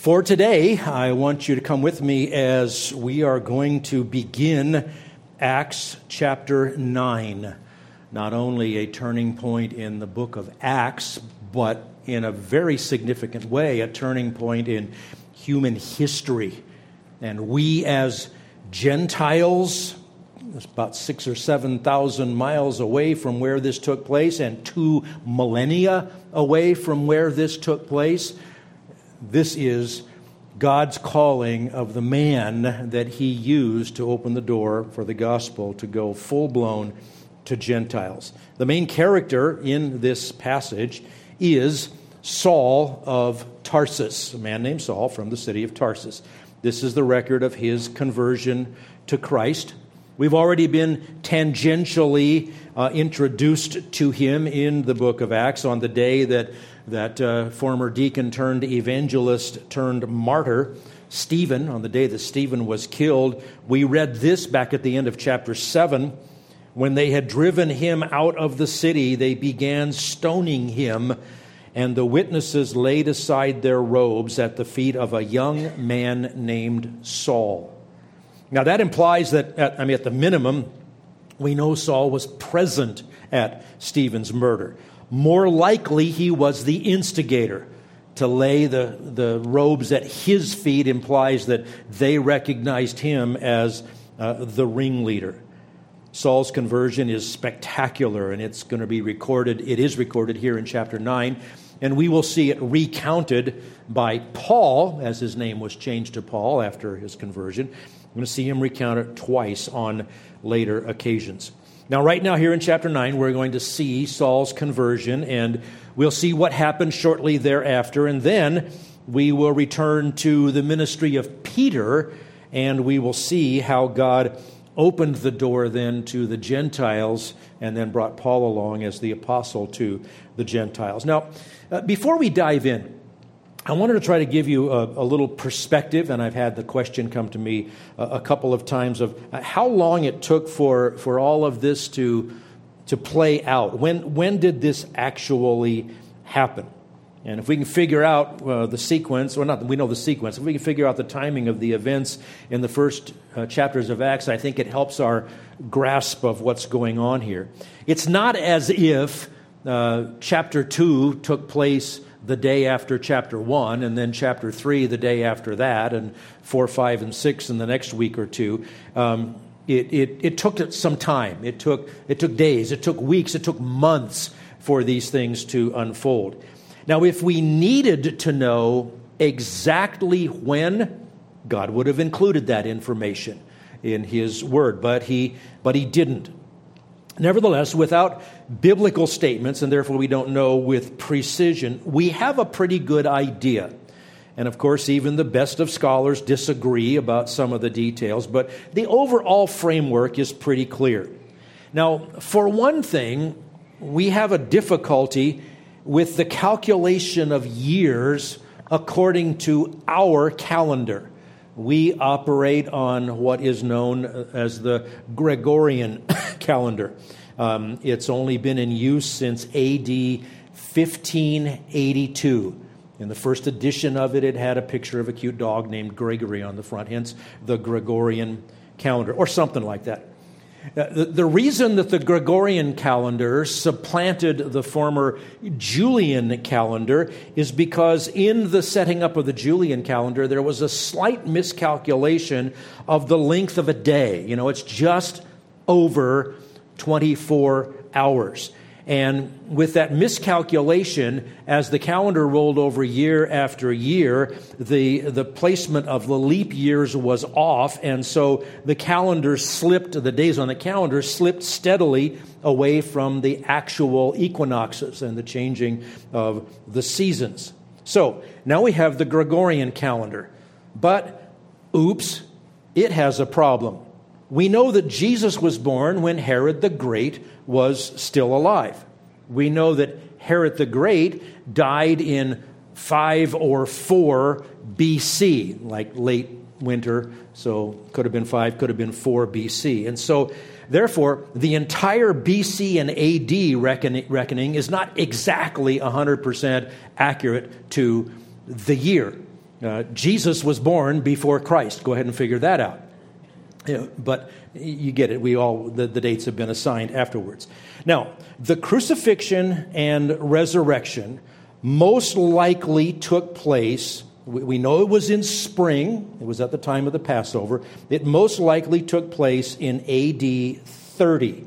For today, I want you to come with me as we are going to begin Acts chapter 9. Not only a turning point in the book of Acts, but in a very significant way, a turning point in human history. And we, as Gentiles, about six or seven thousand miles away from where this took place, and two millennia away from where this took place, this is God's calling of the man that he used to open the door for the gospel to go full blown to Gentiles. The main character in this passage is Saul of Tarsus, a man named Saul from the city of Tarsus. This is the record of his conversion to Christ. We've already been tangentially uh, introduced to him in the book of Acts on the day that that uh, former deacon turned evangelist turned martyr, Stephen, on the day that Stephen was killed. We read this back at the end of chapter 7. When they had driven him out of the city, they began stoning him, and the witnesses laid aside their robes at the feet of a young man named Saul. Now, that implies that, at, I mean, at the minimum, we know Saul was present at Stephen's murder. More likely, he was the instigator. To lay the, the robes at his feet implies that they recognized him as uh, the ringleader. Saul's conversion is spectacular, and it's going to be recorded. It is recorded here in chapter 9, and we will see it recounted by Paul, as his name was changed to Paul after his conversion. I'm going to see him recount it twice on later occasions. Now, right now, here in chapter 9, we're going to see Saul's conversion, and we'll see what happened shortly thereafter. And then we will return to the ministry of Peter, and we will see how God opened the door then to the Gentiles and then brought Paul along as the apostle to the Gentiles. Now, uh, before we dive in, I wanted to try to give you a, a, little perspective, and I've had the question come to me a, a couple of times of uh, how long it took for, for all of this to, to play out. When, when did this actually happen? And if we can figure out uh, the sequence, or not, we know the sequence, if we can figure out the timing of the events in the first uh, chapters of Acts, I think it helps our grasp of what's going on here. It's not as if uh, chapter 2 took place the day after chapter 1, and then chapter 3 the day after that, and 4, 5, and 6 in the next week or two. Um, it, it, it took some time. It took, it took days, it took weeks, it took months for these things to unfold. Now, if we needed to know exactly when, God would have included that information in His Word, but He, but he didn't. Nevertheless, without biblical statements, and therefore we don't know with precision, we have a pretty good idea. And of course, even the best of scholars disagree about some of the details, but the overall framework is pretty clear. Now, for one thing, we have a difficulty with the calculation of years according to our calendar. We operate on what is known as the Gregorian calendar. Um, it's only been in use since AD 1582. In the first edition of it, it had a picture of a cute dog named Gregory on the front, hence the Gregorian calendar, or something like that. Uh, the, the reason that the Gregorian calendar supplanted the former Julian calendar is because in the setting up of the Julian calendar, there was a slight miscalculation of the length of a day. You know, it's just over 24 hours. And with that miscalculation, as the calendar rolled over year after year, the, the placement of the leap years was off. And so the calendar slipped, the days on the calendar slipped steadily away from the actual equinoxes and the changing of the seasons. So now we have the Gregorian calendar. But, oops, it has a problem. We know that Jesus was born when Herod the Great was still alive. We know that Herod the Great died in 5 or 4 BC, like late winter, so could have been 5, could have been 4 BC. And so, therefore, the entire BC and AD reckoning, reckoning is not exactly 100% accurate to the year. Uh, Jesus was born before Christ. Go ahead and figure that out. But you get it. We all the, the dates have been assigned afterwards. Now, the crucifixion and resurrection most likely took place. We, we know it was in spring. It was at the time of the Passover. It most likely took place in AD 30.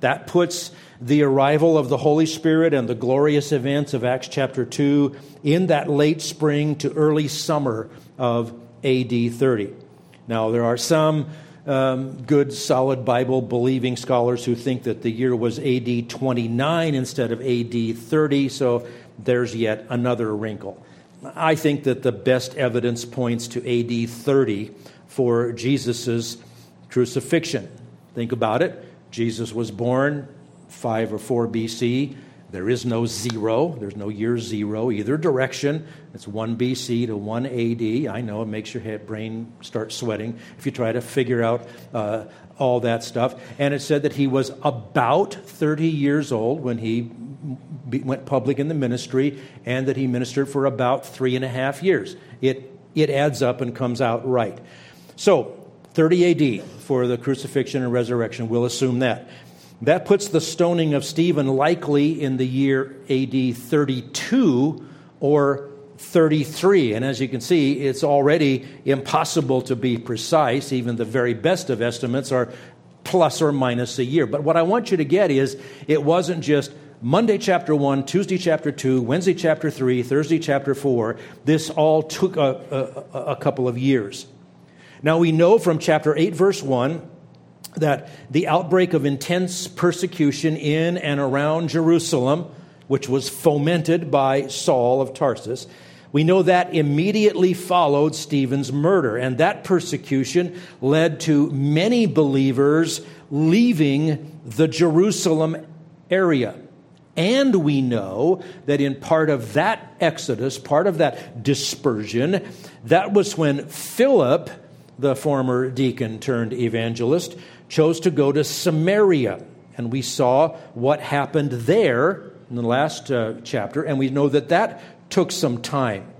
That puts the arrival of the Holy Spirit and the glorious events of Acts chapter 2 in that late spring to early summer of AD 30. Now, there are some um, good, solid Bible believing scholars who think that the year was AD 29 instead of AD 30, so there's yet another wrinkle. I think that the best evidence points to AD 30 for Jesus' crucifixion. Think about it. Jesus was born 5 or 4 BC. There is no zero. There's no year zero, either direction. It's 1 BC to 1 AD. I know it makes your head, brain start sweating if you try to figure out uh, all that stuff. And it said that he was about 30 years old when he went public in the ministry and that he ministered for about three and a half years. It, it adds up and comes out right. So, 30 AD for the crucifixion and resurrection. We'll assume that. That puts the stoning of Stephen likely in the year AD 32 or 33. And as you can see, it's already impossible to be precise. Even the very best of estimates are plus or minus a year. But what I want you to get is it wasn't just Monday chapter 1, Tuesday chapter 2, Wednesday chapter 3, Thursday chapter 4. This all took a, a, a couple of years. Now we know from chapter 8, verse 1 that the outbreak of intense persecution in and around Jerusalem, which was fomented by Saul of Tarsus, we know that immediately followed Stephen's murder, and that persecution led to many believers leaving the Jerusalem area. And we know that in part of that exodus, part of that dispersion, that was when Philip, the former deacon turned evangelist, chose to go to Samaria. And we saw what happened there in the last uh, chapter, and we know that that took some time.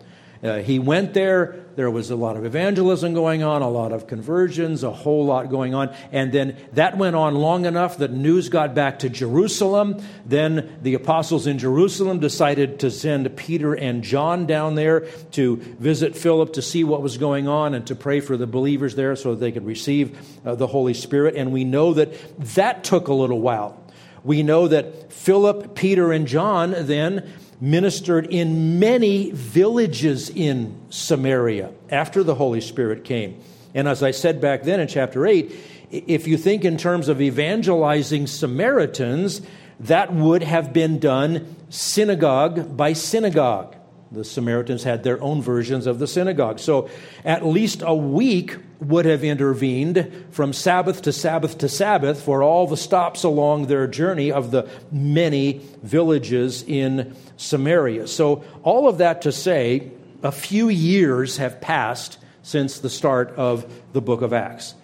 Uh, he went there. There was a lot of evangelism going on, a lot of conversions, a whole lot going on. And then that went on long enough that news got back to Jerusalem. Then the apostles in Jerusalem decided to send Peter and John down there to visit Philip to see what was going on and to pray for the believers there so that they could receive uh, the Holy Spirit. And we know that that took a little while. We know that Philip, Peter, and John then ministered in many villages in Samaria after the Holy Spirit came. And as I said back then in chapter 8, if you think in terms of evangelizing Samaritans, that would have been done synagogue by synagogue. The Samaritans had their own versions of the synagogue. So at least a week would have intervened from Sabbath to Sabbath to Sabbath for all the stops along their journey of the many villages in Samaria. So, all of that to say, a few years have passed since the start of the book of Acts.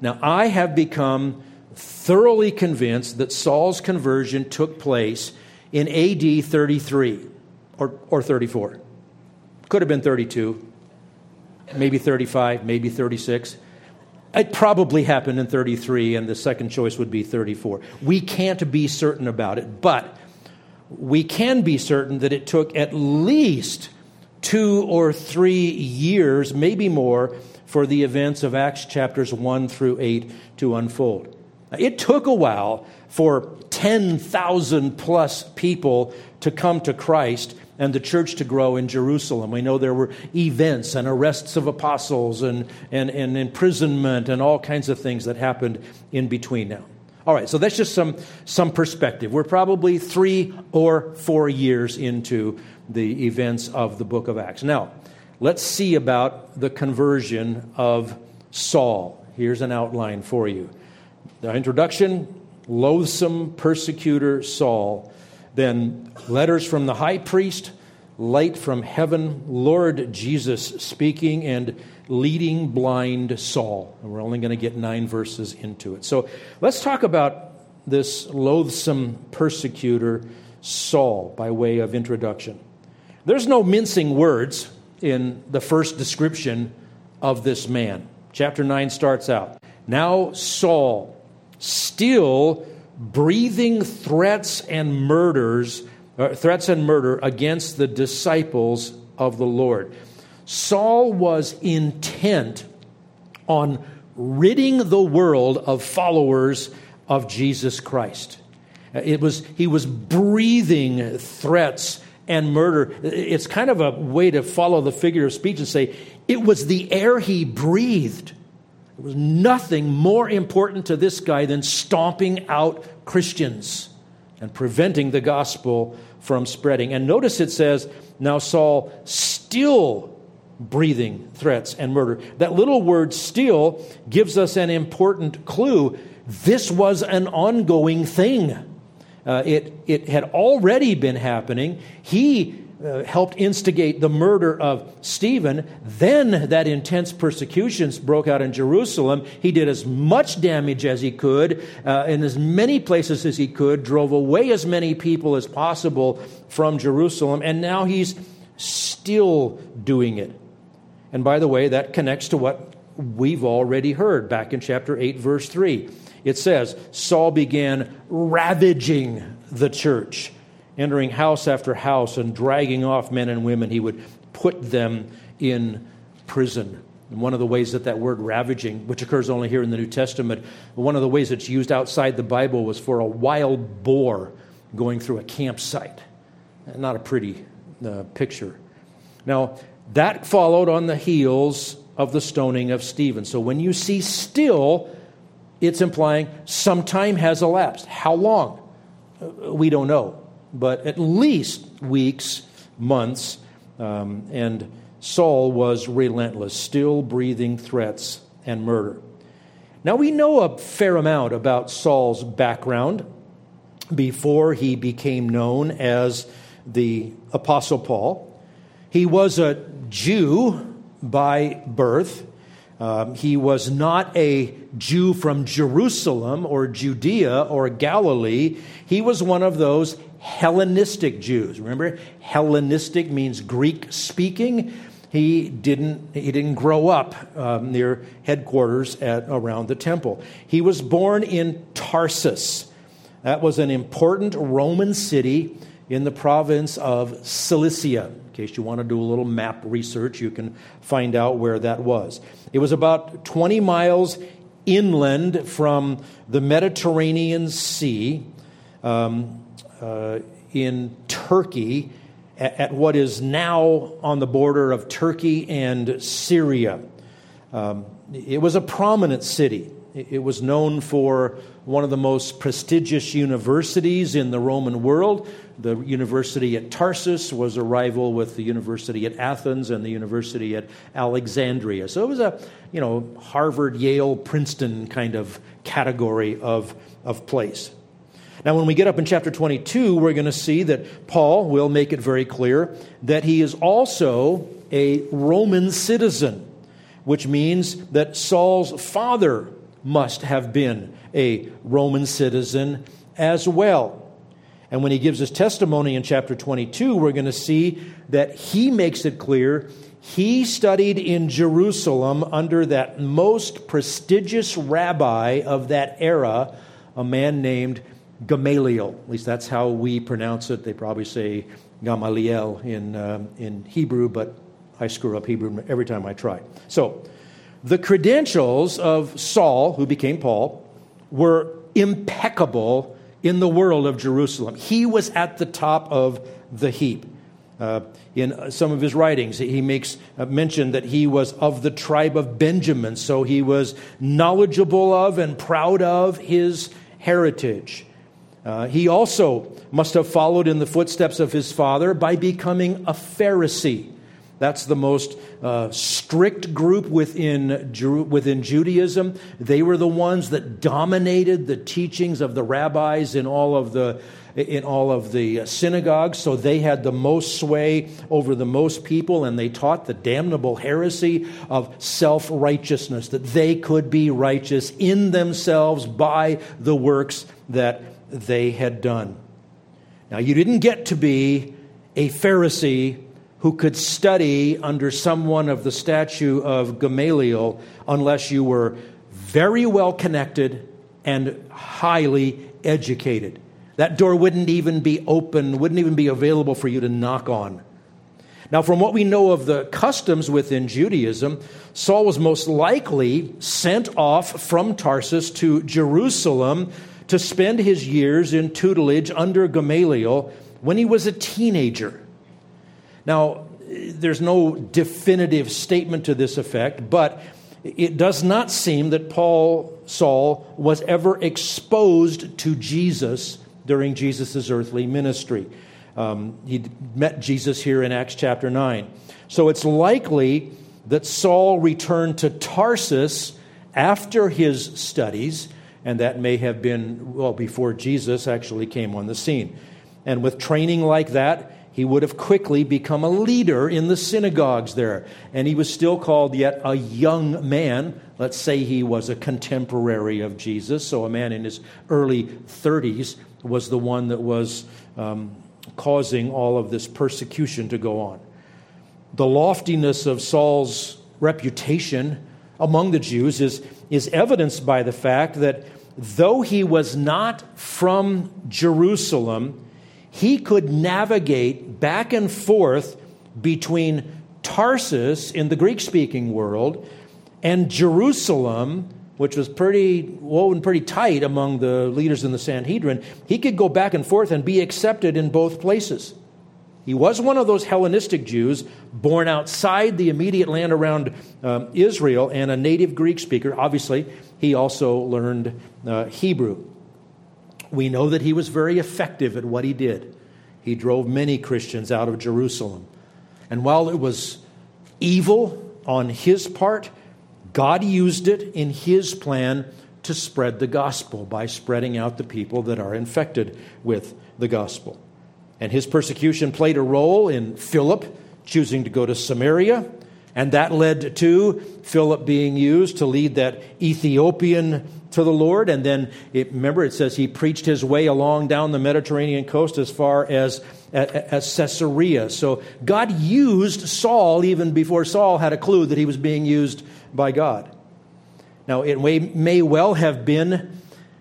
Now, I have become thoroughly convinced that Saul's conversion took place in AD 33 or, or 34. Could have been 32, maybe 35, maybe 36. It probably happened in 33, and the second choice would be 34. We can't be certain about it, but we can be certain that it took at least two or three years, maybe more, for the events of Acts chapters 1 through 8 to unfold. It took a while for 10,000 plus people to come to Christ and the church to grow in Jerusalem. We know there were events and arrests of apostles and, and, and imprisonment and all kinds of things that happened in between now. All right, so that's just some, some perspective. We're probably three or four years into the events of the book of Acts. Now, let's see about the conversion of Saul. Here's an outline for you. The introduction loathsome persecutor Saul then letters from the high priest, light from heaven, Lord Jesus speaking, and leading blind Saul. And we're only going to get nine verses into it. So let's talk about this loathsome persecutor, Saul, by way of introduction. There's no mincing words in the first description of this man. Chapter 9 starts out Now Saul, still breathing threats and murders, uh, threats and murder against the disciples of the Lord. Saul was intent on ridding the world of followers of Jesus Christ. It was, he was breathing threats and murder. It's kind of a way to follow the figure of speech and say it was the air he breathed. There was nothing more important to this guy than stomping out Christians and preventing the gospel from spreading. And notice it says, now Saul still breathing threats and murder. That little word still gives us an important clue. This was an ongoing thing. Uh, it, it had already been happening. He uh, helped instigate the murder of Stephen. Then that intense persecutions broke out in Jerusalem. He did as much damage as he could uh, in as many places as he could, drove away as many people as possible from Jerusalem, and now he's still doing it. And by the way, that connects to what we've already heard back in chapter 8, verse 3 it says Saul began ravaging the church, entering house after house and dragging off men and women. He would put them in prison. And one of the ways that that word ravaging, which occurs only here in the New Testament, one of the ways it's used outside the Bible was for a wild boar going through a campsite. Not a pretty uh, picture. Now, that followed on the heels of the stoning of Stephen. So when you see still, it's implying some time has elapsed. How long? Uh, we don't know, but at least weeks, months, um, and Saul was relentless, still breathing threats and murder. Now, we know a fair amount about Saul's background before he became known as the Apostle Paul. He was a Jew by birth. Um, he was not a Jew from Jerusalem or Judea or Galilee. He was one of those Hellenistic Jews. Remember, Hellenistic means Greek speaking. He didn't, he didn't grow up um, near headquarters at, around the temple. He was born in Tarsus. That was an important Roman city in the province of Cilicia In case you want to do a little map research, you can find out where that was. It was about 20 miles inland from the Mediterranean Sea um, uh, in Turkey, at, at, what is now on the border of Turkey and Syria. Um, it was a prominent city. It was known for one of the most prestigious universities in the Roman world. The university at Tarsus was a rival with the university at Athens and the university at Alexandria. So it was a, you know, Harvard, Yale, Princeton kind of category of, of place. Now, when we get up in chapter 22, we're going to see that Paul will make it very clear that he is also a Roman citizen, which means that Saul's father must have been a Roman citizen as well. And when he gives his testimony in chapter 22, we're going to see that he makes it clear he studied in Jerusalem under that most prestigious rabbi of that era, a man named Gamaliel. At least that's how we pronounce it. They probably say Gamaliel in, uh, in Hebrew, but I screw up Hebrew every time I try. So, the credentials of Saul, who became Paul, were impeccable in the world of Jerusalem. He was at the top of the heap. Uh, in some of his writings, he makes mention that he was of the tribe of Benjamin, so he was knowledgeable of and proud of his heritage. Uh, he also must have followed in the footsteps of his father by becoming a Pharisee. That's the most uh, strict group within, within Judaism. They were the ones that dominated the teachings of the rabbis in all of the, in all of the synagogues. So they had the most sway over the most people, and they taught the damnable heresy of self righteousness, that they could be righteous in themselves by the works that they had done. Now, you didn't get to be a Pharisee who could study under someone of the statue of Gamaliel unless you were very well connected and highly educated. That door wouldn't even be open, wouldn't even be available for you to knock on. Now, from what we know of the customs within Judaism, Saul was most likely sent off from Tarsus to Jerusalem to spend his years in tutelage under Gamaliel when he was a teenager. Now, there's no definitive statement to this effect, but it does not seem that Paul, Saul, was ever exposed to Jesus during Jesus' earthly ministry. Um, he met Jesus here in Acts chapter 9. So it's likely that Saul returned to Tarsus after his studies, and that may have been, well, before Jesus actually came on the scene. And with training like that, he would have quickly become a leader in the synagogues there. And he was still called yet a young man. Let's say he was a contemporary of Jesus, so a man in his early 30s was the one that was um, causing all of this persecution to go on. The loftiness of Saul's reputation among the Jews is, is evidenced by the fact that though he was not from Jerusalem, he could navigate back and forth between Tarsus in the Greek speaking world and Jerusalem which was pretty woven pretty tight among the leaders in the Sanhedrin, he could go back and forth and be accepted in both places. He was one of those Hellenistic Jews born outside the immediate land around um, Israel and a native Greek speaker. Obviously, he also learned uh, Hebrew. We know that he was very effective at what he did. He drove many Christians out of Jerusalem. And while it was evil on his part, God used it in His plan to spread the gospel by spreading out the people that are infected with the gospel. And his persecution played a role in Philip choosing to go to Samaria, and that led to Philip being used to lead that Ethiopian to the Lord. And then, it, remember, it says he preached his way along down the Mediterranean coast as far as, as Caesarea. So God used Saul even before Saul had a clue that he was being used by God. Now, it may, may well have been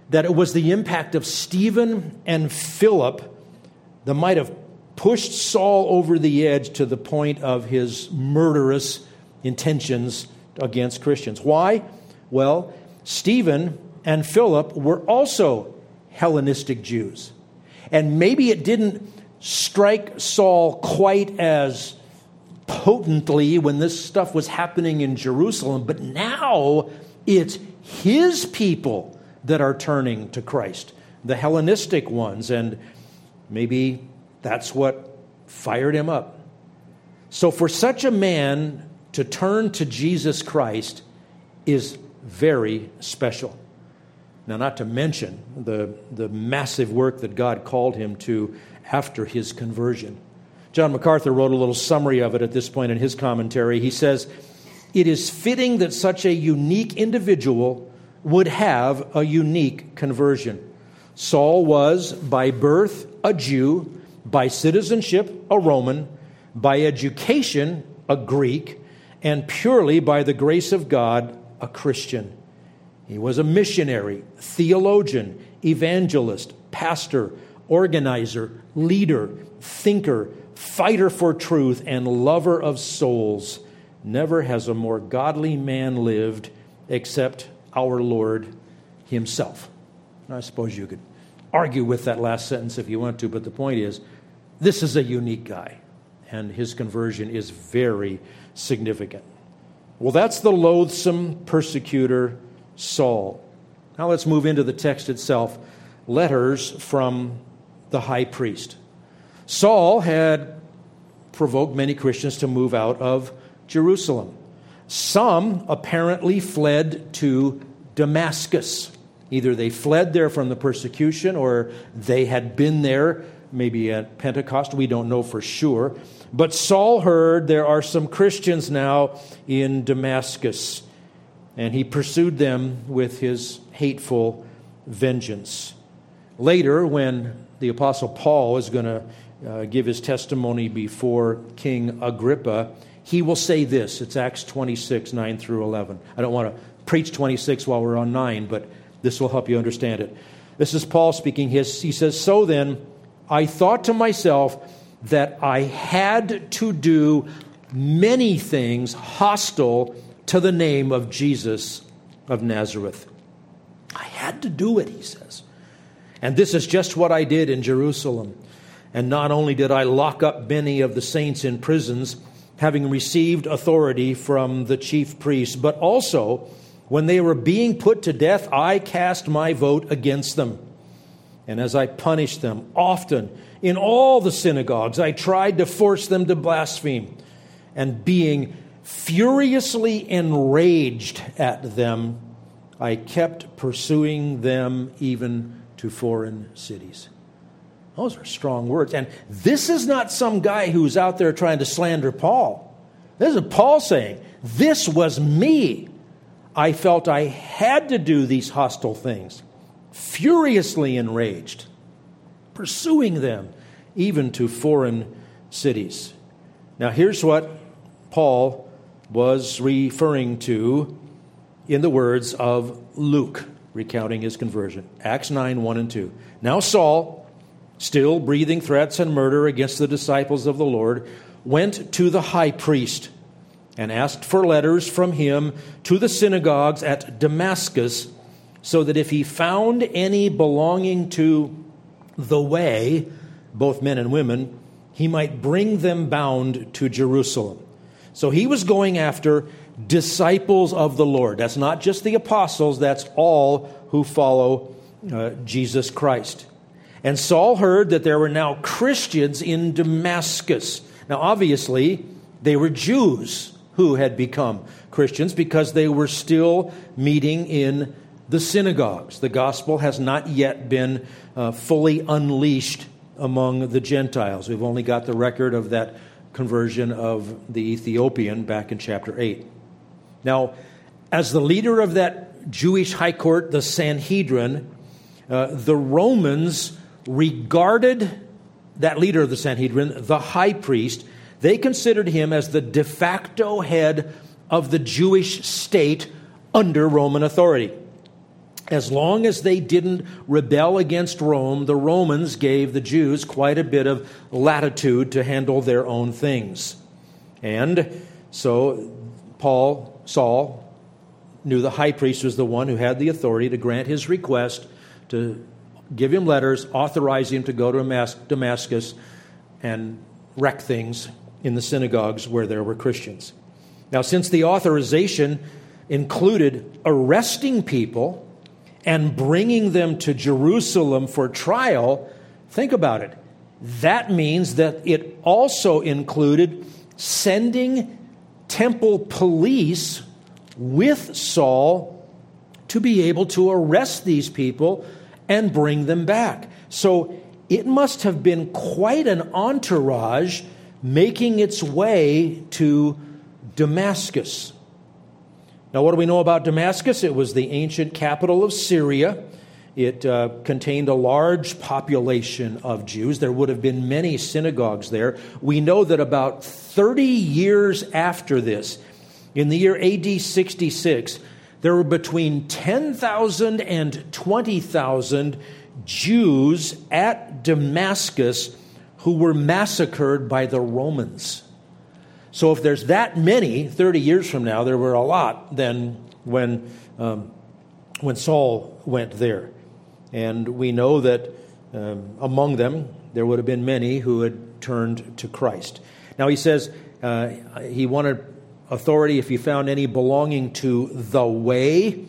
that it was the impact of Stephen and Philip that might have pushed Saul over the edge to the point of his murderous intentions against Christians. Why? Well, Stephen and Philip were also Hellenistic Jews. And maybe it didn't strike Saul quite as potently when this stuff was happening in Jerusalem, but now it's his people that are turning to Christ, the Hellenistic ones, and maybe that's what fired him up. So, for such a man to turn to Jesus Christ is very special. Now, not to mention the, the massive work that God called him to after his conversion. John MacArthur wrote a little summary of it at this point in his commentary. He says, It is fitting that such a unique individual would have a unique conversion. Saul was, by birth, a Jew, by citizenship, a Roman, by education, a Greek, and purely by the grace of God, a Christian. He was a missionary, theologian, evangelist, pastor, organizer, leader, thinker, fighter for truth, and lover of souls. Never has a more godly man lived except our Lord Himself. I suppose you could argue with that last sentence if you want to, but the point is this is a unique guy, and his conversion is very significant. Well, that's the loathsome persecutor Saul. Now let's move into the text itself letters from the high priest. Saul had provoked many Christians to move out of Jerusalem. Some apparently fled to Damascus. Either they fled there from the persecution or they had been there, maybe at Pentecost. We don't know for sure. But Saul heard there are some Christians now in Damascus, and he pursued them with his hateful vengeance. Later, when the Apostle Paul is going to uh, give his testimony before King Agrippa, he will say this. It's Acts 26, 9 through 11. I don't want to preach 26 while we're on 9, but this will help you understand it. This is Paul speaking. He says, So then, I thought to myself that I had to do many things hostile to the name of Jesus of Nazareth. I had to do it, he says. And this is just what I did in Jerusalem. And not only did I lock up many of the saints in prisons, having received authority from the chief priests, but also when they were being put to death, I cast my vote against them. And as I punished them, often in all the synagogues, I tried to force them to blaspheme. And being furiously enraged at them, I kept pursuing them even to foreign cities. Those are strong words. And this is not some guy who's out there trying to slander Paul. This is Paul saying, This was me. I felt I had to do these hostile things, furiously enraged, pursuing them even to foreign cities. Now, here's what Paul was referring to in the words of Luke, recounting his conversion. Acts 9 1 and 2. Now, Saul, still breathing threats and murder against the disciples of the Lord, went to the high priest and asked for letters from him to the synagogues at Damascus, so that if he found any belonging to the way, both men and women, he might bring them bound to Jerusalem. So he was going after disciples of the Lord. That's not just the apostles, that's all who follow uh, Jesus Christ. And Saul heard that there were now Christians in Damascus. Now, obviously, they were Jews who had become Christians because they were still meeting in the synagogues. The gospel has not yet been uh, fully unleashed among the Gentiles. We've only got the record of that conversion of the Ethiopian back in chapter 8. Now, as the leader of that Jewish high court, the Sanhedrin, uh, the Romans regarded that leader of the Sanhedrin, the high priest, they considered him as the de facto head of the Jewish state under Roman authority. As long as they didn't rebel against Rome, the Romans gave the Jews quite a bit of latitude to handle their own things. And so Paul, Saul, knew the high priest was the one who had the authority to grant his request, to give him letters, authorize him to go to Damascus and wreck things in the synagogues where there were Christians. Now, since the authorization included arresting people and bringing them to Jerusalem for trial, think about it. That means that it also included sending temple police with Saul to be able to arrest these people and bring them back. So it must have been quite an entourage making its way to Damascus. Now, what do we know about Damascus? It was the ancient capital of Syria. It uh, contained a large population of Jews. There would have been many synagogues there. We know that about 30 years after this, in the year AD 66, there were between 10,000 and 20,000 Jews at Damascus who were massacred by the Romans. So, if there's that many 30 years from now, there were a lot then when, um, when Saul went there. And we know that um, among them, there would have been many who had turned to Christ. Now, he says uh, he wanted authority if he found any belonging to the way.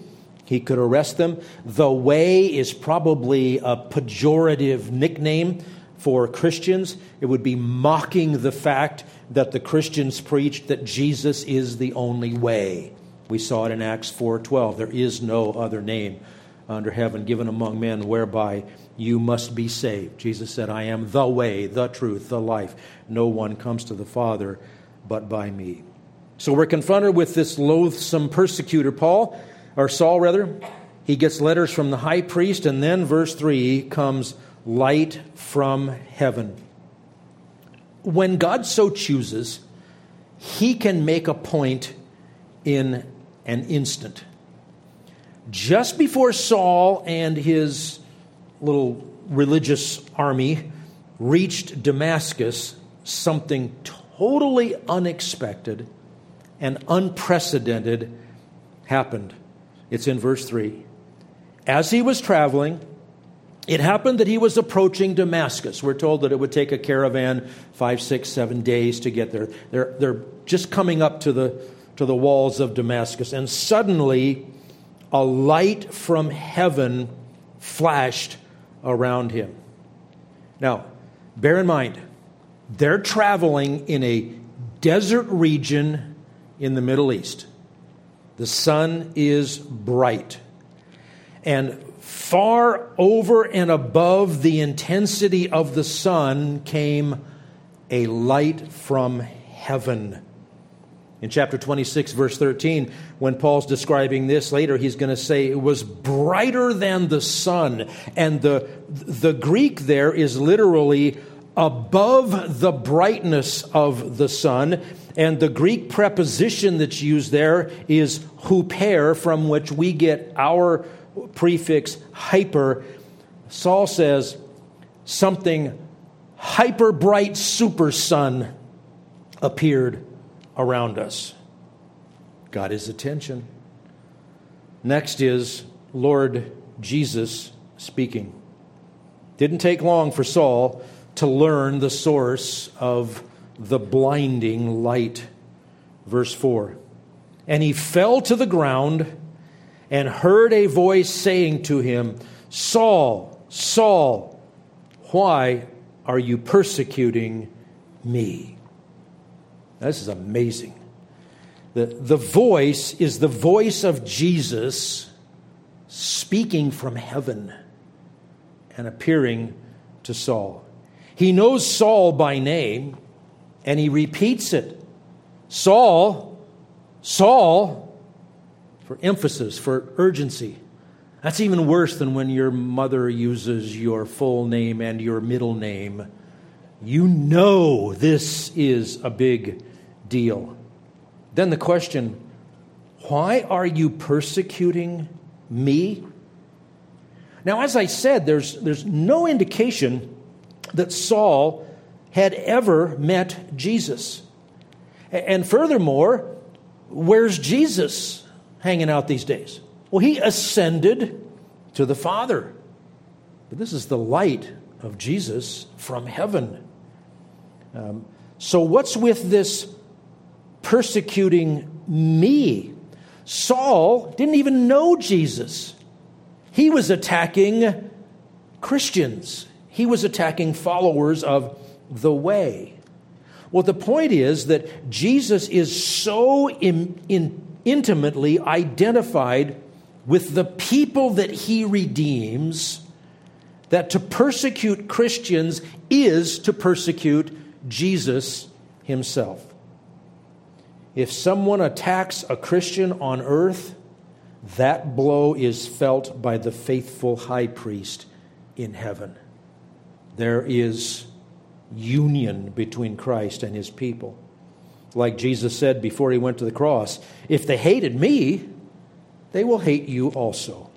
He could arrest them. The way is probably a pejorative nickname for Christians. It would be mocking the fact that the Christians preached that Jesus is the only way. We saw it in Acts 4:12. There is no other name under heaven given among men whereby you must be saved. Jesus said, I am the way, the truth, the life. No one comes to the Father but by me. So we're confronted with this loathsome persecutor, Paul, or Saul rather. He gets letters from the high priest, and then verse 3 comes light from heaven. when God so chooses, he can make a point in an instant. Just before Saul and his little religious army reached Damascus, something totally unexpected and unprecedented happened. It's in verse 3. As he was traveling, it happened that he was approaching Damascus. We're told that it would take a caravan five, six, seven days to get there. They're, they're just coming up to the, to the walls of Damascus. And suddenly, a light from heaven flashed around him. Now, bear in mind, they're traveling in a desert region in the Middle East. The sun is bright. And far over and above the intensity of the sun came a light from heaven. In chapter 26, verse 13, when Paul's describing this later, he's going to say it was brighter than the sun. And the, the Greek there is literally above the brightness of the sun. And the Greek preposition that's used there is huper, from which we get our prefix hyper. Saul says something hyper bright super sun appeared around us. Got his attention. Next is Lord Jesus speaking. Didn't take long for Saul to learn the source of the blinding light. Verse 4 And he fell to the ground and heard a voice saying to him, Saul, Saul, why are you persecuting me? This is amazing. The, the voice is the voice of Jesus speaking from heaven and appearing to Saul. He knows Saul by name and he repeats it Saul, Saul, for emphasis, for urgency. That's even worse than when your mother uses your full name and your middle name. You know this is a big deal. Then the question why are you persecuting me? Now, as I said, there's, there's no indication that Saul had ever met Jesus. And furthermore, where's Jesus hanging out these days? Well, he ascended to the Father. But this is the light of Jesus from heaven. Um, so, what's with this persecuting me? Saul didn't even know Jesus. He was attacking Christians, he was attacking followers of the way. Well, the point is that Jesus is so in, in, intimately identified with the people that he redeems that to persecute Christians is to persecute Jesus himself. If someone attacks a Christian on earth, that blow is felt by the faithful high priest in heaven. There is union between Christ and his people. Like Jesus said before he went to the cross if they hated me, they will hate you also.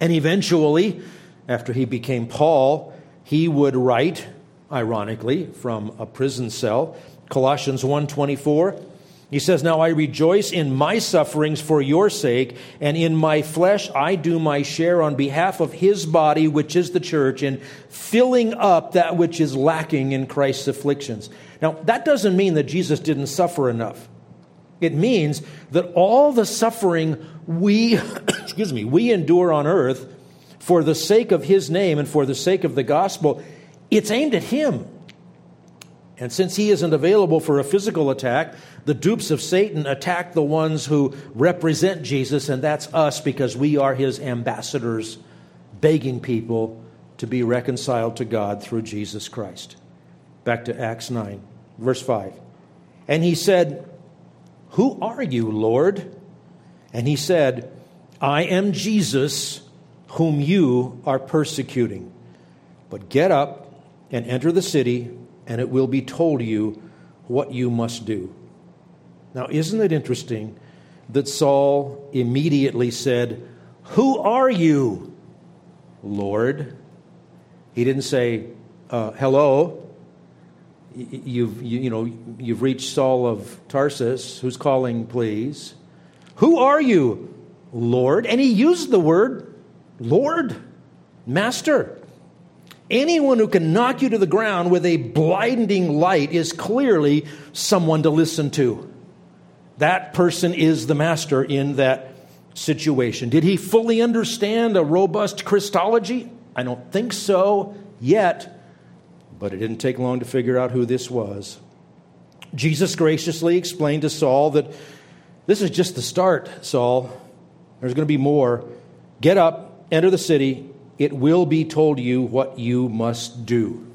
And eventually, after he became Paul, he would write, ironically, from a prison cell, Colossians 1:24, he says, Now I rejoice in my sufferings for your sake, and in my flesh I do my share on behalf of his body, which is the church, in filling up that which is lacking in Christ's afflictions. Now, that doesn't mean that Jesus didn't suffer enough. It means that all the suffering we, excuse me, we endure on earth for the sake of his name and for the sake of the gospel, it's aimed at him. And since he isn't available for a physical attack, the dupes of Satan attack the ones who represent Jesus, and that's us because we are his ambassadors, begging people to be reconciled to God through Jesus Christ. Back to Acts 9, verse 5. And he said, Who are you, Lord? And he said, I am Jesus, whom you are persecuting. But get up and enter the city and it will be told you what you must do. Now, isn't it interesting that Saul immediately said, Who are you, Lord? He didn't say, uh, Hello. You've, you, you know, you've reached Saul of Tarsus. Who's calling, please? Who are you, Lord? And he used the word Lord, Master. Anyone who can knock you to the ground with a blinding light is clearly someone to listen to. That person is the master in that situation. Did he fully understand a robust Christology? I don't think so yet, but it didn't take long to figure out who this was. Jesus graciously explained to Saul that this is just the start, Saul. There's going to be more. Get up, enter the city, it will be told you what you must do.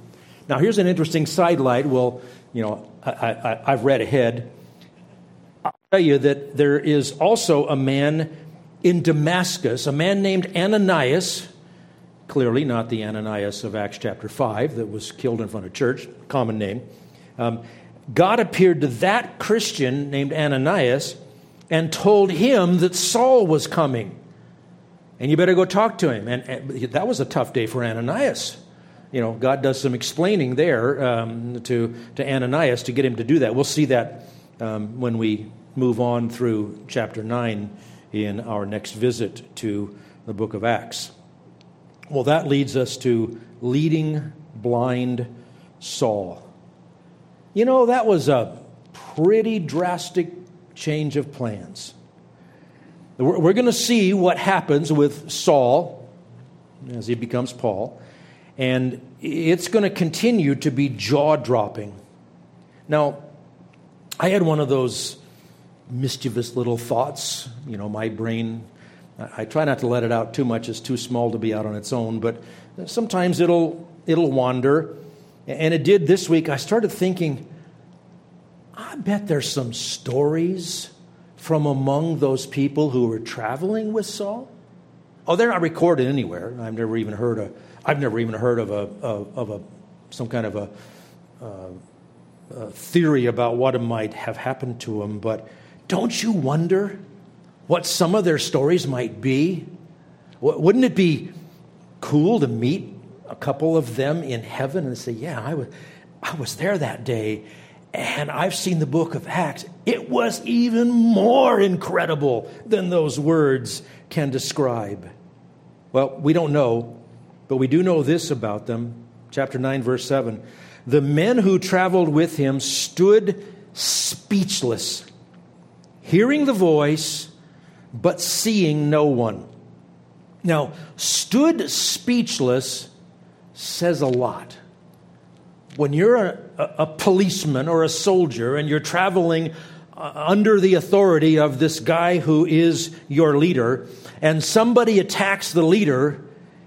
Now, here's an interesting sidelight. Well, you know, I, have read ahead. I'll tell you that there is also a man in Damascus, a man named Ananias, clearly not the Ananias of Acts chapter 5 that was killed in front of church, common name. Um, God appeared to that Christian named Ananias and told him that Saul was coming and you better go talk to him. And, and, that was a tough day for Ananias. You know, God does some explaining there um, to, to Ananias to get him to do that. We'll see that um, when we move on through chapter 9 in our next visit to the book of Acts. Well, that leads us to leading blind Saul. You know, that was a pretty drastic change of plans. We're going to see what happens with Saul as he becomes Paul, and it's going to continue to be jaw dropping. Now, I had one of those mischievous little thoughts. You know, my brain, I try not to let it out too much, it's too small to be out on its own, but sometimes it'll, it'll wander. And it did this week. I started thinking, I bet there's some stories from among those people who were traveling with Saul? Oh, they're not recorded anywhere. I've never even heard of. I've never even heard of a of, of a some kind of a, uh, a theory about what might have happened to them. But don't you wonder what some of their stories might be? Wouldn't it be cool to meet a couple of them in heaven and say, "Yeah, I was, I was there that day, and I've seen the book of Acts. It was even more incredible than those words can describe. Well, we don't know, but we do know this about them. Chapter 9, verse 7. The men who traveled with him stood speechless, hearing the voice, but seeing no one. Now, stood speechless says a lot when you're a, a, policeman or a soldier and you're traveling Uh, under the authority of this guy who is your leader, and somebody attacks the leader,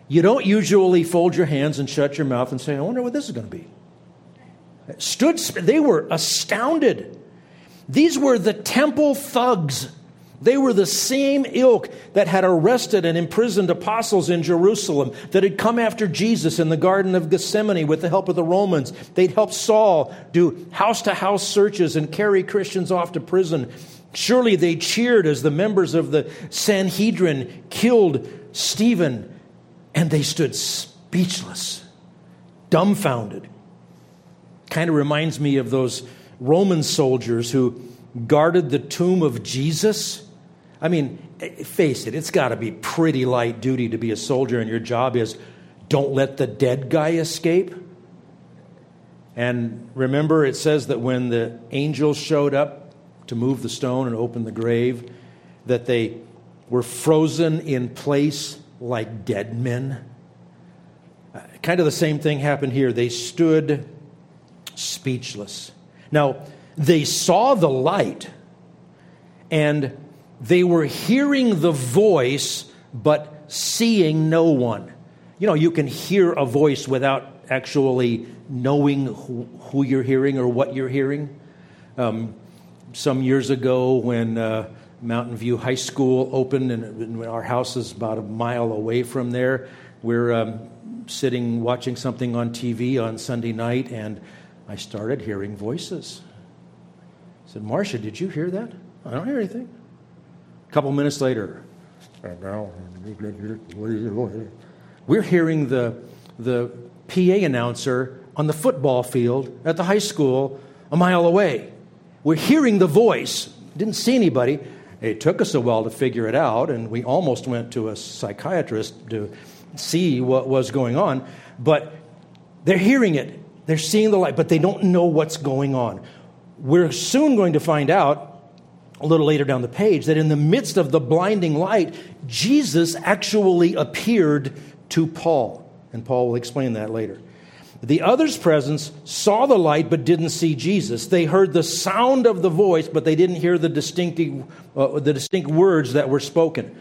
you don't usually fold your hands and shut your mouth and say, I wonder what this is going to be. Stood, they were astounded. These were the temple thugs they were the same ilk that had arrested and imprisoned apostles in Jerusalem, that had come after Jesus in the Garden of Gethsemane with the help of the Romans. They'd helped Saul do house to house searches and carry Christians off to prison. Surely they cheered as the members of the Sanhedrin killed Stephen, and they stood speechless, dumbfounded. Kind of reminds me of those Roman soldiers who guarded the tomb of Jesus I mean, face it, it's got to be pretty light duty to be a soldier, and your job is don't let the dead guy escape. And remember, it says that when the angels showed up to move the stone and open the grave, that they were frozen in place like dead men. Uh, kind of the same thing happened here. They stood speechless. Now, they saw the light, and they were hearing the voice, but seeing no one. You know, you can hear a voice without actually knowing who, who you're hearing or what you're hearing. Um, some years ago, when uh, Mountain View High School opened, and our house is about a mile away from there, we're um, sitting watching something on TV on Sunday night, and I started hearing voices. I said, Marcia, did you hear that? I don't hear anything. A couple minutes later, we're hearing the, the PA announcer on the football field at the high school a mile away. We're hearing the voice. Didn't see anybody. It took us a while to figure it out, and we almost went to a psychiatrist to see what was going on. But they're hearing it, they're seeing the light, but they don't know what's going on. We're soon going to find out a little later down the page that in the midst of the blinding light, Jesus actually appeared to Paul. And Paul will explain that later. The others' presence saw the light but didn't see Jesus. They heard the sound of the voice, but they didn't hear the distinct, uh, the distinct words that were spoken.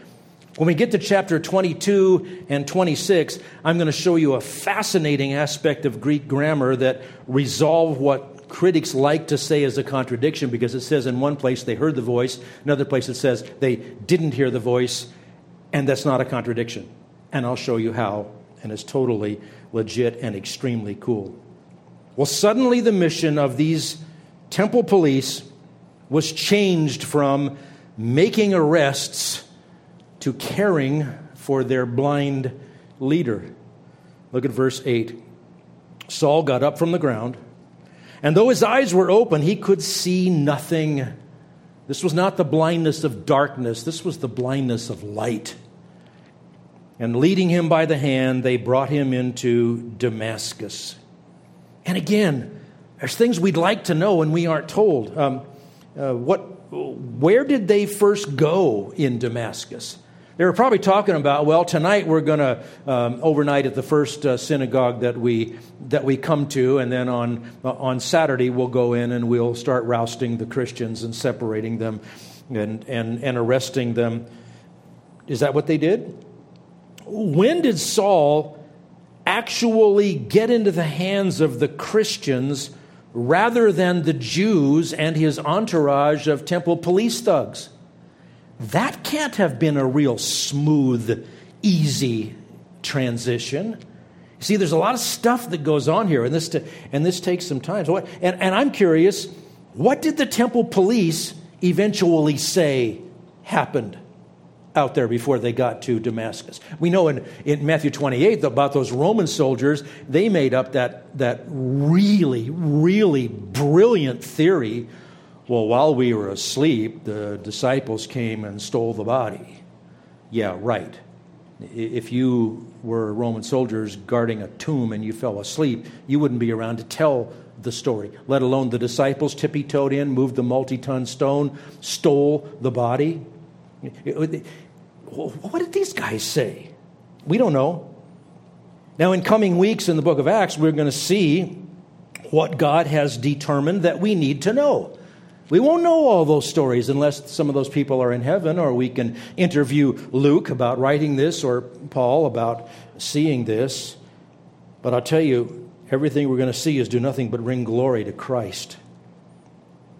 When we get to chapter 22 and 26, I'm going to show you a fascinating aspect of Greek grammar that resolve what critics like to say is a contradiction because it says in one place they heard the voice, another place it says they didn't hear the voice, and that's not a contradiction. And I'll show you how, and it's totally legit and extremely cool. Well, suddenly the mission of these temple police was changed from making arrests to caring for their blind leader. Look at verse 8. Saul got up from the ground, and though his eyes were open, he could see nothing. This was not the blindness of darkness, this was the blindness of light. And leading him by the hand, they brought him into Damascus. And again, there's things we'd like to know and we aren't told. Um, uh, what, where did they first go in Damascus? They were probably talking about, well, tonight we're going to um, overnight at the first uh, synagogue that we that we come to, and then on uh, on Saturday we'll go in and we'll start rousting the Christians and separating them, and and and arresting them. Is that what they did? When did Saul actually get into the hands of the Christians rather than the Jews and his entourage of temple police thugs? That can't have been a real smooth, easy transition. See, there's a lot of stuff that goes on here, and this, and this takes some time. So what, and, and I'm curious, what did the temple police eventually say happened out there before they got to Damascus? We know in, in Matthew 28 about those Roman soldiers, they made up that, that really, really brilliant theory well, while we were asleep, the disciples came and stole the body. Yeah, right. If you were Roman soldiers guarding a tomb and you fell asleep, you wouldn't be around to tell the story, let alone the disciples tippy toed in, moved the multi ton stone, stole the body. What did these guys say? We don't know. Now, in coming weeks in the book of Acts, we're going to see what God has determined that we need to know. We won't know all those stories unless some of those people are in heaven, or we can interview Luke about writing this, or Paul about seeing this. But I'll tell you, everything we're going to see is do nothing but bring glory to Christ.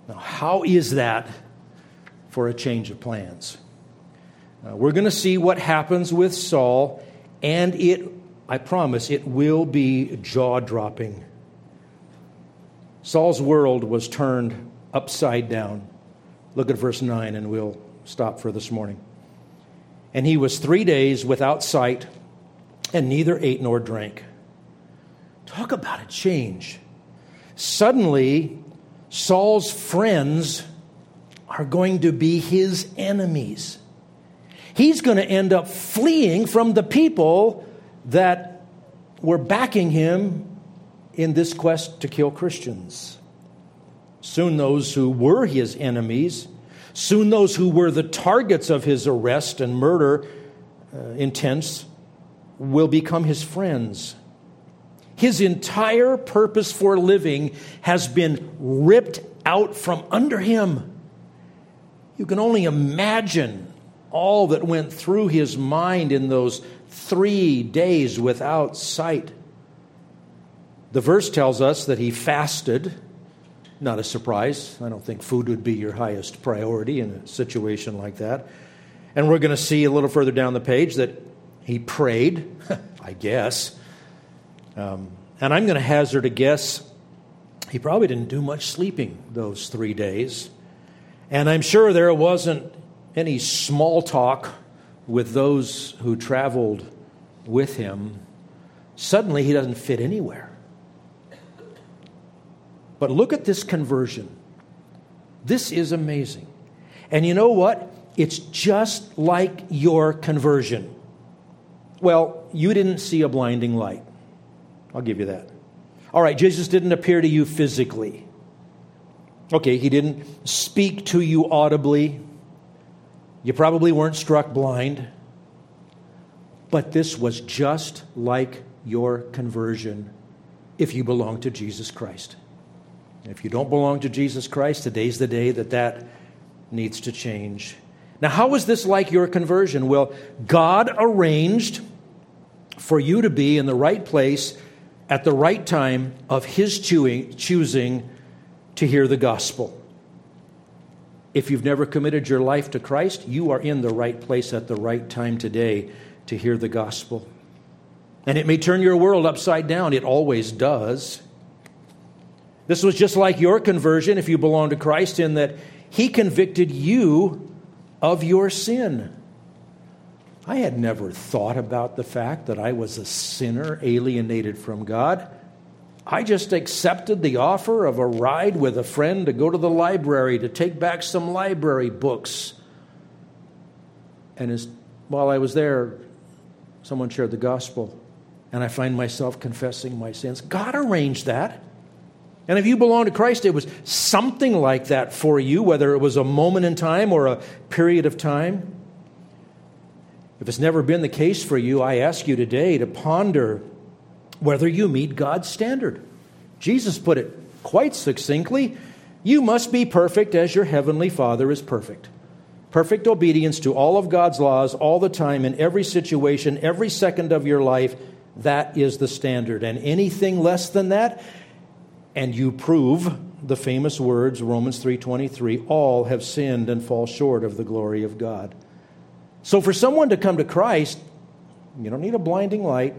Now, how is that for a change of plans? Uh, we're going to see what happens with Saul, and it, I promise, it will be jaw dropping. Saul's world was turned upside down. Look at verse 9, and we'll stop for this morning. And he was three days without sight, and neither ate nor drank. Talk about a change. Suddenly, Saul's friends are going to be his enemies. He's going to end up fleeing from the people that were backing him in this quest to kill Christians. Soon those who were his enemies, soon those who were the targets of his arrest and murder uh, intents, will become his friends. His entire purpose for living has been ripped out from under him. You can only imagine all that went through his mind in those three days without sight. The verse tells us that he fasted not a surprise. I don't think food would be your highest priority in a situation like that. And we're going to see a little further down the page that he prayed, I guess. Um, and I'm going to hazard a guess he probably didn't do much sleeping those three days. And I'm sure there wasn't any small talk with those who traveled with him. Suddenly, he doesn't fit anywhere. But look at this conversion. This is amazing. And you know what? It's just like your conversion. Well, you didn't see a blinding light. I'll give you that. All right, Jesus didn't appear to you physically. Okay, he didn't speak to you audibly. You probably weren't struck blind. But this was just like your conversion if you belong to Jesus Christ. If you don't belong to Jesus Christ, today's the day that that needs to change. Now, how was this like your conversion? Well, God arranged for you to be in the right place at the right time of His choosing to hear the gospel. If you've never committed your life to Christ, you are in the right place at the right time today to hear the gospel. And it may turn your world upside down, it always does. This was just like your conversion if you belong to Christ, in that He convicted you of your sin. I had never thought about the fact that I was a sinner alienated from God. I just accepted the offer of a ride with a friend to go to the library to take back some library books. And as, while I was there, someone shared the gospel, and I find myself confessing my sins. God arranged that. And if you belong to Christ, it was something like that for you, whether it was a moment in time or a period of time. If it's never been the case for you, I ask you today to ponder whether you meet God's standard. Jesus put it quite succinctly You must be perfect as your heavenly Father is perfect. Perfect obedience to all of God's laws all the time, in every situation, every second of your life. That is the standard. And anything less than that, and you prove the famous words Romans 3:23 all have sinned and fall short of the glory of God. So for someone to come to Christ, you don't need a blinding light,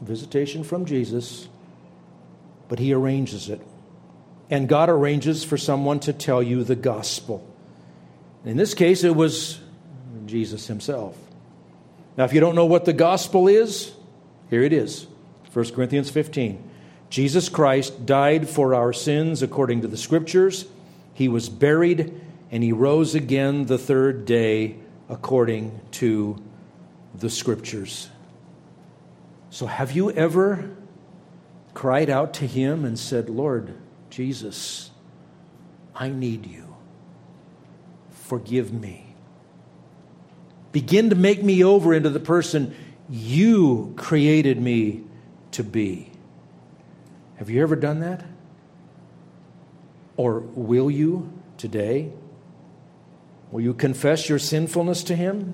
visitation from Jesus, but he arranges it. And God arranges for someone to tell you the gospel. In this case, it was Jesus himself. Now, if you don't know what the gospel is, here it is 1 Corinthians 15. Jesus Christ died for our sins according to the Scriptures. He was buried, and he rose again the third day according to the Scriptures. So, have you ever cried out to him and said, Lord Jesus, I need you. Forgive me. Begin to make me over into the person you created me to be. Have you ever done that? Or will you today? Will you confess your sinfulness to Him?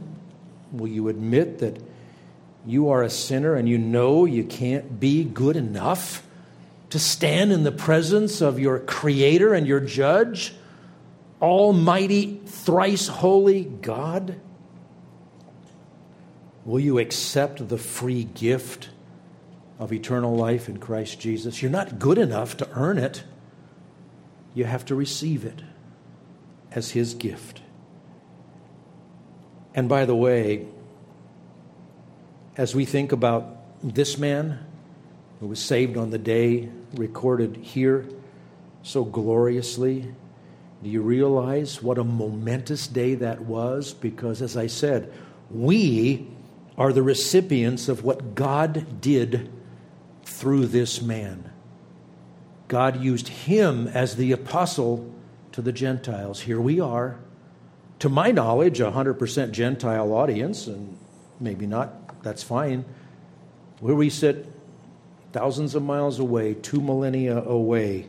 Will you admit that you are a sinner and you know you can't be good enough to stand in the presence of your Creator and your Judge, Almighty, thrice holy God? Will you accept the free gift of eternal life in Christ Jesus. You're not good enough to earn it, you have to receive it as His gift. And by the way, as we think about this man who was saved on the day recorded here so gloriously, do you realize what a momentous day that was? Because, as I said, we are the recipients of what God did through this man. God used him as the apostle to the Gentiles. Here we are, to my knowledge, a 100% Gentile audience, and maybe not, that's fine. Where we sit thousands of miles away, two millennia away,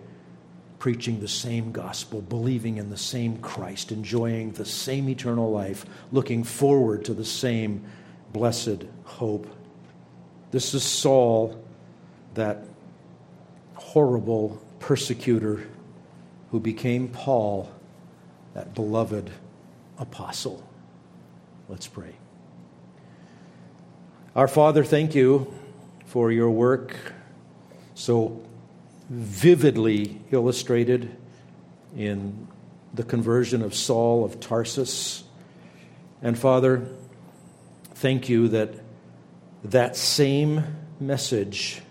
preaching the same gospel, believing in the same Christ, enjoying the same eternal life, looking forward to the same blessed hope. This is Saul that horrible persecutor who became Paul, that beloved apostle. Let's pray. Our Father, thank you for your work so vividly illustrated in the conversion of Saul of Tarsus. And Father, thank you that that same message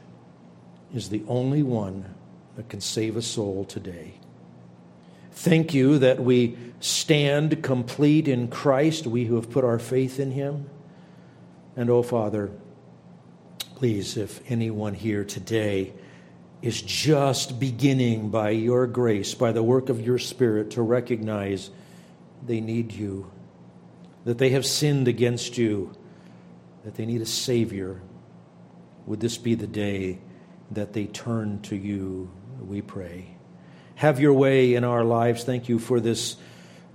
is the only one that can save a soul today. Thank you that we stand complete in Christ, we who have put our faith in him. And oh, Father, please, if anyone here today is just beginning by your grace, by the work of your Spirit, to recognize they need you, that they have sinned against you, that they need a Savior, would this be the day that they turn to you? We pray. Have your way in our lives. Thank you for this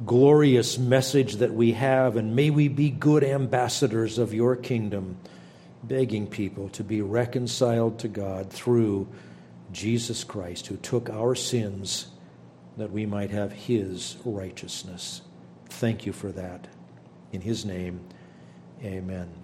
glorious message that we have, and may we be good ambassadors of your kingdom, begging people to be reconciled to God through Jesus Christ, who took our sins that we might have his righteousness. Thank you for that. In his name, amen.